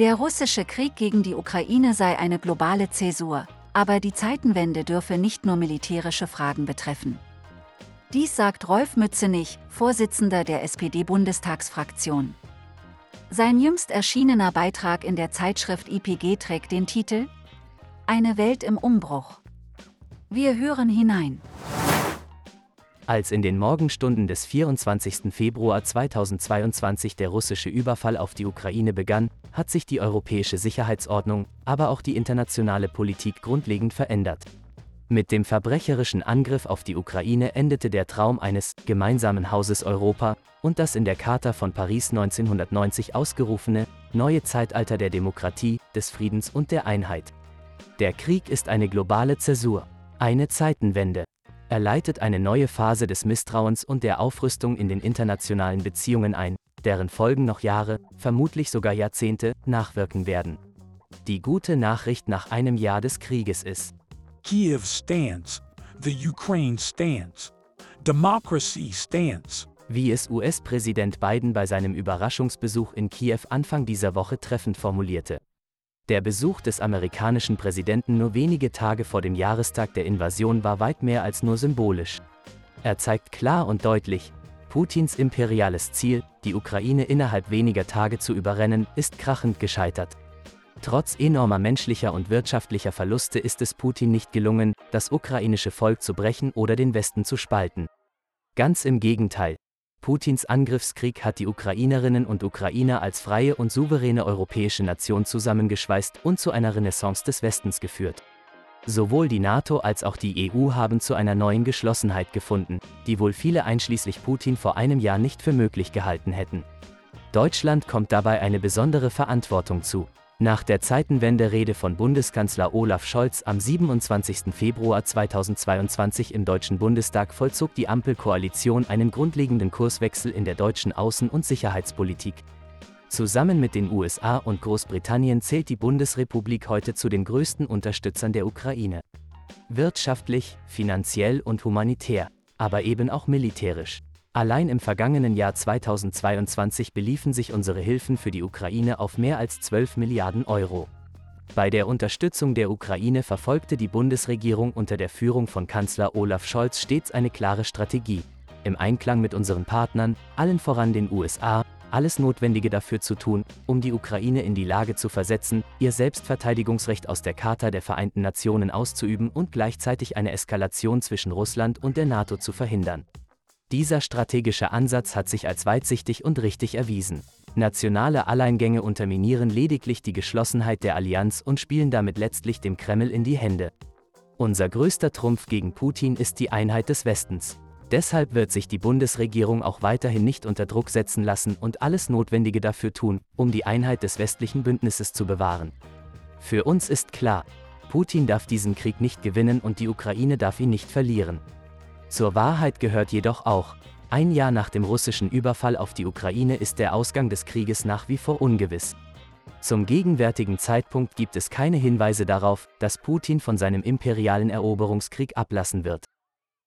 Der russische Krieg gegen die Ukraine sei eine globale Zäsur, aber die Zeitenwende dürfe nicht nur militärische Fragen betreffen. Dies sagt Rolf Mützenich, Vorsitzender der SPD-Bundestagsfraktion. Sein jüngst erschienener Beitrag in der Zeitschrift IPG trägt den Titel Eine Welt im Umbruch. Wir hören hinein. Als in den Morgenstunden des 24. Februar 2022 der russische Überfall auf die Ukraine begann, hat sich die europäische Sicherheitsordnung, aber auch die internationale Politik grundlegend verändert. Mit dem verbrecherischen Angriff auf die Ukraine endete der Traum eines gemeinsamen Hauses Europa und das in der Charta von Paris 1990 ausgerufene neue Zeitalter der Demokratie, des Friedens und der Einheit. Der Krieg ist eine globale Zäsur, eine Zeitenwende. Er leitet eine neue Phase des Misstrauens und der Aufrüstung in den internationalen Beziehungen ein, deren Folgen noch Jahre, vermutlich sogar Jahrzehnte, nachwirken werden. Die gute Nachricht nach einem Jahr des Krieges ist, Kiev stands. The Ukraine stands. Democracy stands. Wie es US-Präsident Biden bei seinem Überraschungsbesuch in Kiew Anfang dieser Woche treffend formulierte. Der Besuch des amerikanischen Präsidenten nur wenige Tage vor dem Jahrestag der Invasion war weit mehr als nur symbolisch. Er zeigt klar und deutlich, Putins imperiales Ziel, die Ukraine innerhalb weniger Tage zu überrennen, ist krachend gescheitert. Trotz enormer menschlicher und wirtschaftlicher Verluste ist es Putin nicht gelungen, das ukrainische Volk zu brechen oder den Westen zu spalten. Ganz im Gegenteil. Putins Angriffskrieg hat die Ukrainerinnen und Ukrainer als freie und souveräne europäische Nation zusammengeschweißt und zu einer Renaissance des Westens geführt. Sowohl die NATO als auch die EU haben zu einer neuen Geschlossenheit gefunden, die wohl viele einschließlich Putin vor einem Jahr nicht für möglich gehalten hätten. Deutschland kommt dabei eine besondere Verantwortung zu, nach der Zeitenwende-Rede von Bundeskanzler Olaf Scholz am 27. Februar 2022 im Deutschen Bundestag vollzog die Ampelkoalition einen grundlegenden Kurswechsel in der deutschen Außen- und Sicherheitspolitik. Zusammen mit den USA und Großbritannien zählt die Bundesrepublik heute zu den größten Unterstützern der Ukraine. Wirtschaftlich, finanziell und humanitär, aber eben auch militärisch. Allein im vergangenen Jahr 2022 beliefen sich unsere Hilfen für die Ukraine auf mehr als 12 Milliarden Euro. Bei der Unterstützung der Ukraine verfolgte die Bundesregierung unter der Führung von Kanzler Olaf Scholz stets eine klare Strategie, im Einklang mit unseren Partnern, allen voran den USA, alles Notwendige dafür zu tun, um die Ukraine in die Lage zu versetzen, ihr Selbstverteidigungsrecht aus der Charta der Vereinten Nationen auszuüben und gleichzeitig eine Eskalation zwischen Russland und der NATO zu verhindern. Dieser strategische Ansatz hat sich als weitsichtig und richtig erwiesen. Nationale Alleingänge unterminieren lediglich die Geschlossenheit der Allianz und spielen damit letztlich dem Kreml in die Hände. Unser größter Trumpf gegen Putin ist die Einheit des Westens. Deshalb wird sich die Bundesregierung auch weiterhin nicht unter Druck setzen lassen und alles Notwendige dafür tun, um die Einheit des westlichen Bündnisses zu bewahren. Für uns ist klar, Putin darf diesen Krieg nicht gewinnen und die Ukraine darf ihn nicht verlieren. Zur Wahrheit gehört jedoch auch, ein Jahr nach dem russischen Überfall auf die Ukraine ist der Ausgang des Krieges nach wie vor ungewiss. Zum gegenwärtigen Zeitpunkt gibt es keine Hinweise darauf, dass Putin von seinem imperialen Eroberungskrieg ablassen wird.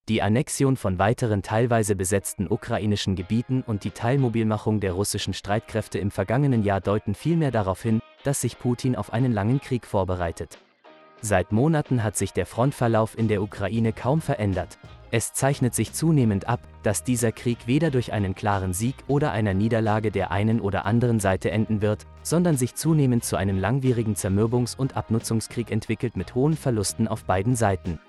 Die Annexion von weiteren teilweise besetzten ukrainischen Gebieten und die Teilmobilmachung der russischen Streitkräfte im vergangenen Jahr deuten vielmehr darauf hin, dass sich Putin auf einen langen Krieg vorbereitet. Seit Monaten hat sich der Frontverlauf in der Ukraine kaum verändert, es zeichnet sich zunehmend ab, dass dieser Krieg weder durch einen klaren Sieg oder einer Niederlage der einen oder anderen Seite enden wird, sondern sich zunehmend zu einem langwierigen Zermürbungs- und Abnutzungskrieg entwickelt mit hohen Verlusten auf beiden Seiten.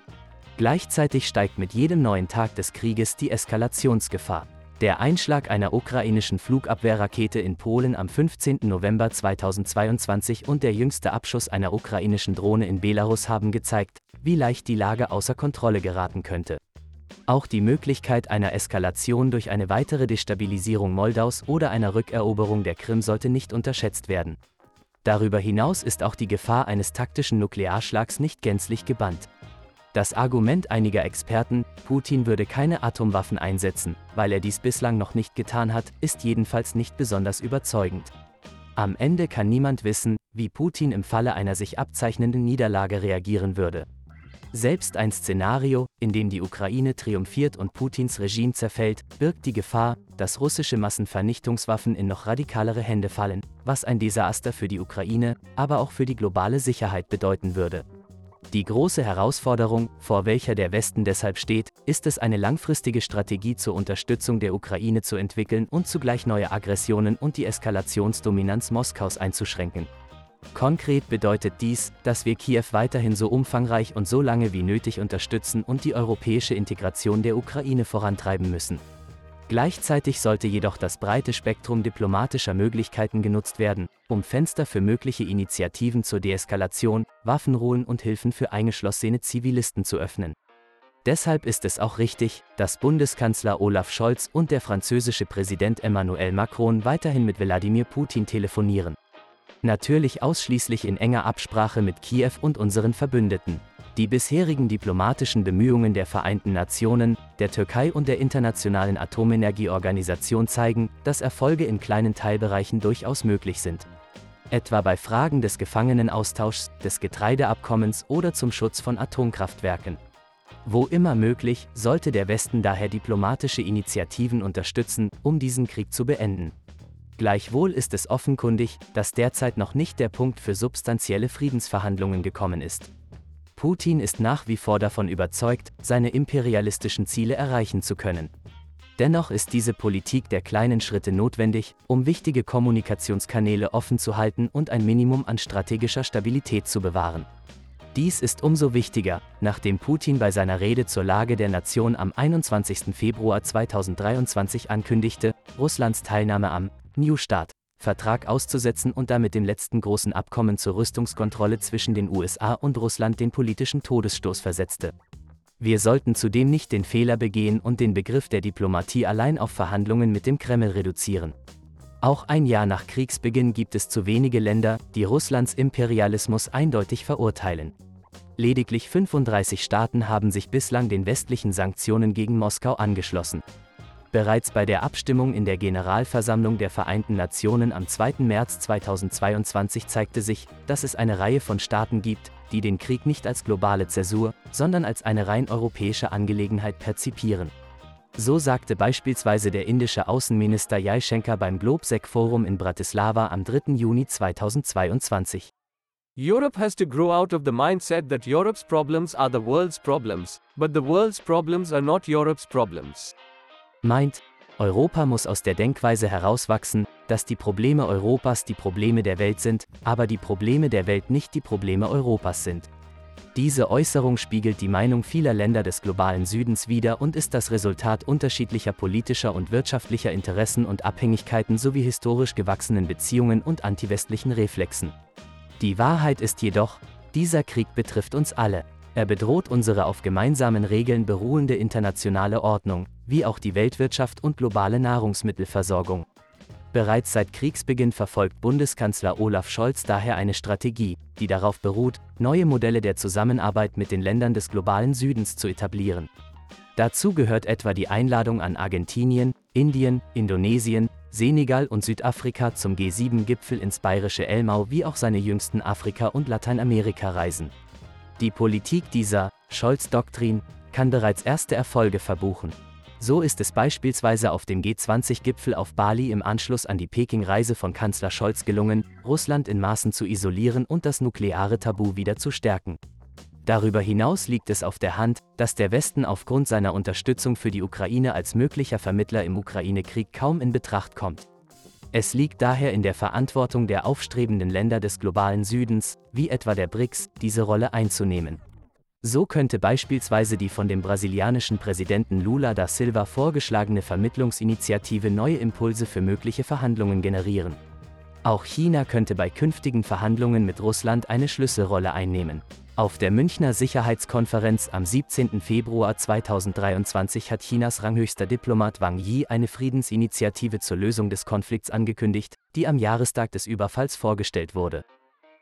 Gleichzeitig steigt mit jedem neuen Tag des Krieges die Eskalationsgefahr. Der Einschlag einer ukrainischen Flugabwehrrakete in Polen am 15. November 2022 und der jüngste Abschuss einer ukrainischen Drohne in Belarus haben gezeigt, wie leicht die Lage außer Kontrolle geraten könnte. Auch die Möglichkeit einer Eskalation durch eine weitere Destabilisierung Moldaus oder einer Rückeroberung der Krim sollte nicht unterschätzt werden. Darüber hinaus ist auch die Gefahr eines taktischen Nuklearschlags nicht gänzlich gebannt. Das Argument einiger Experten, Putin würde keine Atomwaffen einsetzen, weil er dies bislang noch nicht getan hat, ist jedenfalls nicht besonders überzeugend. Am Ende kann niemand wissen, wie Putin im Falle einer sich abzeichnenden Niederlage reagieren würde. Selbst ein Szenario, in dem die Ukraine triumphiert und Putins Regime zerfällt, birgt die Gefahr, dass russische Massenvernichtungswaffen in noch radikalere Hände fallen, was ein Desaster für die Ukraine, aber auch für die globale Sicherheit bedeuten würde. Die große Herausforderung, vor welcher der Westen deshalb steht, ist es eine langfristige Strategie zur Unterstützung der Ukraine zu entwickeln und zugleich neue Aggressionen und die Eskalationsdominanz Moskaus einzuschränken. Konkret bedeutet dies, dass wir Kiew weiterhin so umfangreich und so lange wie nötig unterstützen und die europäische Integration der Ukraine vorantreiben müssen. Gleichzeitig sollte jedoch das breite Spektrum diplomatischer Möglichkeiten genutzt werden, um Fenster für mögliche Initiativen zur Deeskalation, Waffenruhen und Hilfen für eingeschlossene Zivilisten zu öffnen. Deshalb ist es auch richtig, dass Bundeskanzler Olaf Scholz und der französische Präsident Emmanuel Macron weiterhin mit Wladimir Putin telefonieren. Natürlich ausschließlich in enger Absprache mit Kiew und unseren Verbündeten. Die bisherigen diplomatischen Bemühungen der Vereinten Nationen, der Türkei und der Internationalen Atomenergieorganisation zeigen, dass Erfolge in kleinen Teilbereichen durchaus möglich sind. Etwa bei Fragen des Gefangenenaustauschs, des Getreideabkommens oder zum Schutz von Atomkraftwerken. Wo immer möglich, sollte der Westen daher diplomatische Initiativen unterstützen, um diesen Krieg zu beenden. Gleichwohl ist es offenkundig, dass derzeit noch nicht der Punkt für substanzielle Friedensverhandlungen gekommen ist. Putin ist nach wie vor davon überzeugt, seine imperialistischen Ziele erreichen zu können. Dennoch ist diese Politik der kleinen Schritte notwendig, um wichtige Kommunikationskanäle offen zu halten und ein Minimum an strategischer Stabilität zu bewahren. Dies ist umso wichtiger, nachdem Putin bei seiner Rede zur Lage der Nation am 21. Februar 2023 ankündigte, Russlands Teilnahme am New Start Vertrag auszusetzen und damit dem letzten großen Abkommen zur Rüstungskontrolle zwischen den USA und Russland den politischen Todesstoß versetzte. Wir sollten zudem nicht den Fehler begehen und den Begriff der Diplomatie allein auf Verhandlungen mit dem Kreml reduzieren. Auch ein Jahr nach Kriegsbeginn gibt es zu wenige Länder, die Russlands Imperialismus eindeutig verurteilen. Lediglich 35 Staaten haben sich bislang den westlichen Sanktionen gegen Moskau angeschlossen. Bereits bei der Abstimmung in der Generalversammlung der Vereinten Nationen am 2. März 2022 zeigte sich, dass es eine Reihe von Staaten gibt, die den Krieg nicht als globale Zäsur, sondern als eine rein europäische Angelegenheit perzipieren. So sagte beispielsweise der indische Außenminister Jaishankar beim GlobeSec Forum in Bratislava am 3. Juni 2022. Europe has to grow out of the mindset that Europe's problems are the world's problems, but the world's problems are not Europe's problems meint, Europa muss aus der Denkweise herauswachsen, dass die Probleme Europas die Probleme der Welt sind, aber die Probleme der Welt nicht die Probleme Europas sind. Diese Äußerung spiegelt die Meinung vieler Länder des globalen Südens wider und ist das Resultat unterschiedlicher politischer und wirtschaftlicher Interessen und Abhängigkeiten sowie historisch gewachsenen Beziehungen und antiwestlichen Reflexen. Die Wahrheit ist jedoch, dieser Krieg betrifft uns alle. Er bedroht unsere auf gemeinsamen Regeln beruhende internationale Ordnung, wie auch die Weltwirtschaft und globale Nahrungsmittelversorgung. Bereits seit Kriegsbeginn verfolgt Bundeskanzler Olaf Scholz daher eine Strategie, die darauf beruht, neue Modelle der Zusammenarbeit mit den Ländern des globalen Südens zu etablieren. Dazu gehört etwa die Einladung an Argentinien, Indien, Indonesien, Senegal und Südafrika zum G7-Gipfel ins bayerische Elmau wie auch seine jüngsten Afrika- und Lateinamerika-Reisen. Die Politik dieser Scholz-Doktrin kann bereits erste Erfolge verbuchen. So ist es beispielsweise auf dem G20-Gipfel auf Bali im Anschluss an die Peking-Reise von Kanzler Scholz gelungen, Russland in Maßen zu isolieren und das nukleare Tabu wieder zu stärken. Darüber hinaus liegt es auf der Hand, dass der Westen aufgrund seiner Unterstützung für die Ukraine als möglicher Vermittler im Ukraine-Krieg kaum in Betracht kommt. Es liegt daher in der Verantwortung der aufstrebenden Länder des globalen Südens, wie etwa der BRICS, diese Rolle einzunehmen. So könnte beispielsweise die von dem brasilianischen Präsidenten Lula da Silva vorgeschlagene Vermittlungsinitiative neue Impulse für mögliche Verhandlungen generieren. Auch China könnte bei künftigen Verhandlungen mit Russland eine Schlüsselrolle einnehmen. Auf der Münchner Sicherheitskonferenz am 17. Februar 2023 hat Chinas ranghöchster Diplomat Wang Yi eine Friedensinitiative zur Lösung des Konflikts angekündigt, die am Jahrestag des Überfalls vorgestellt wurde.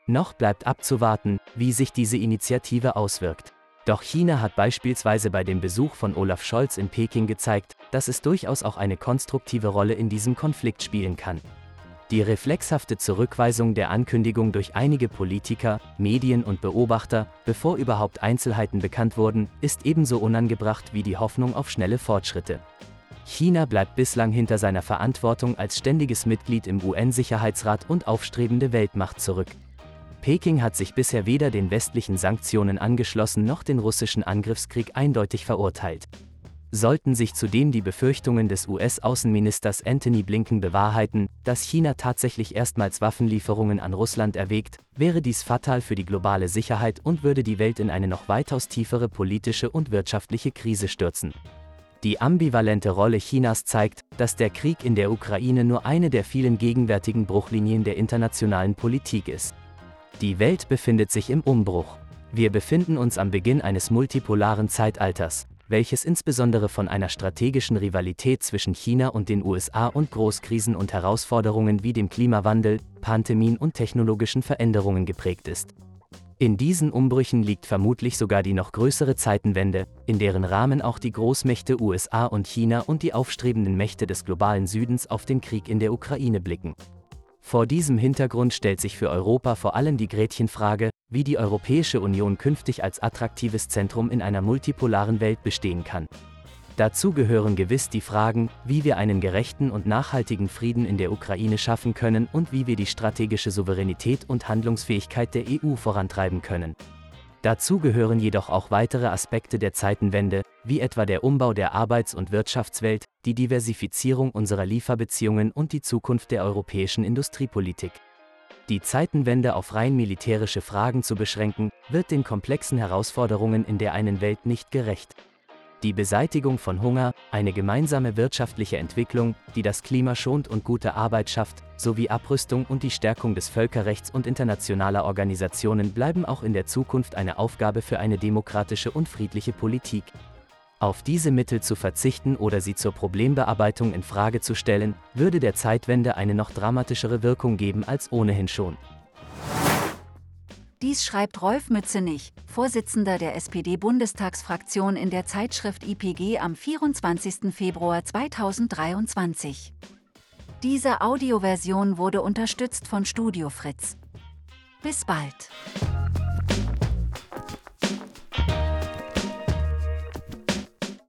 Noch bleibt abzuwarten, wie sich diese Initiative auswirkt. Doch China hat beispielsweise bei dem Besuch von Olaf Scholz in Peking gezeigt, dass es durchaus auch eine konstruktive Rolle in diesem Konflikt spielen kann. Die reflexhafte Zurückweisung der Ankündigung durch einige Politiker, Medien und Beobachter, bevor überhaupt Einzelheiten bekannt wurden, ist ebenso unangebracht wie die Hoffnung auf schnelle Fortschritte. China bleibt bislang hinter seiner Verantwortung als ständiges Mitglied im UN-Sicherheitsrat und aufstrebende Weltmacht zurück. Peking hat sich bisher weder den westlichen Sanktionen angeschlossen noch den russischen Angriffskrieg eindeutig verurteilt. Sollten sich zudem die Befürchtungen des US-Außenministers Anthony Blinken bewahrheiten, dass China tatsächlich erstmals Waffenlieferungen an Russland erwägt, wäre dies fatal für die globale Sicherheit und würde die Welt in eine noch weitaus tiefere politische und wirtschaftliche Krise stürzen. Die ambivalente Rolle Chinas zeigt, dass der Krieg in der Ukraine nur eine der vielen gegenwärtigen Bruchlinien der internationalen Politik ist. Die Welt befindet sich im Umbruch. Wir befinden uns am Beginn eines multipolaren Zeitalters, welches insbesondere von einer strategischen Rivalität zwischen China und den USA und Großkrisen und Herausforderungen wie dem Klimawandel, Pandemien und technologischen Veränderungen geprägt ist. In diesen Umbrüchen liegt vermutlich sogar die noch größere Zeitenwende, in deren Rahmen auch die Großmächte USA und China und die aufstrebenden Mächte des globalen Südens auf den Krieg in der Ukraine blicken. Vor diesem Hintergrund stellt sich für Europa vor allem die Gretchenfrage, wie die Europäische Union künftig als attraktives Zentrum in einer multipolaren Welt bestehen kann. Dazu gehören gewiss die Fragen, wie wir einen gerechten und nachhaltigen Frieden in der Ukraine schaffen können und wie wir die strategische Souveränität und Handlungsfähigkeit der EU vorantreiben können. Dazu gehören jedoch auch weitere Aspekte der Zeitenwende, wie etwa der Umbau der Arbeits- und Wirtschaftswelt, die Diversifizierung unserer Lieferbeziehungen und die Zukunft der europäischen Industriepolitik. Die Zeitenwende auf rein militärische Fragen zu beschränken, wird den komplexen Herausforderungen in der einen Welt nicht gerecht die Beseitigung von Hunger, eine gemeinsame wirtschaftliche Entwicklung, die das Klima schont und gute Arbeit schafft, sowie Abrüstung und die Stärkung des Völkerrechts und internationaler Organisationen bleiben auch in der Zukunft eine Aufgabe für eine demokratische und friedliche Politik. Auf diese Mittel zu verzichten oder sie zur Problembearbeitung in Frage zu stellen, würde der Zeitwende eine noch dramatischere Wirkung geben als ohnehin schon. Dies schreibt Rolf Mützenich, Vorsitzender der SPD-Bundestagsfraktion in der Zeitschrift IPG am 24. Februar 2023. Diese Audioversion wurde unterstützt von Studio Fritz. Bis bald.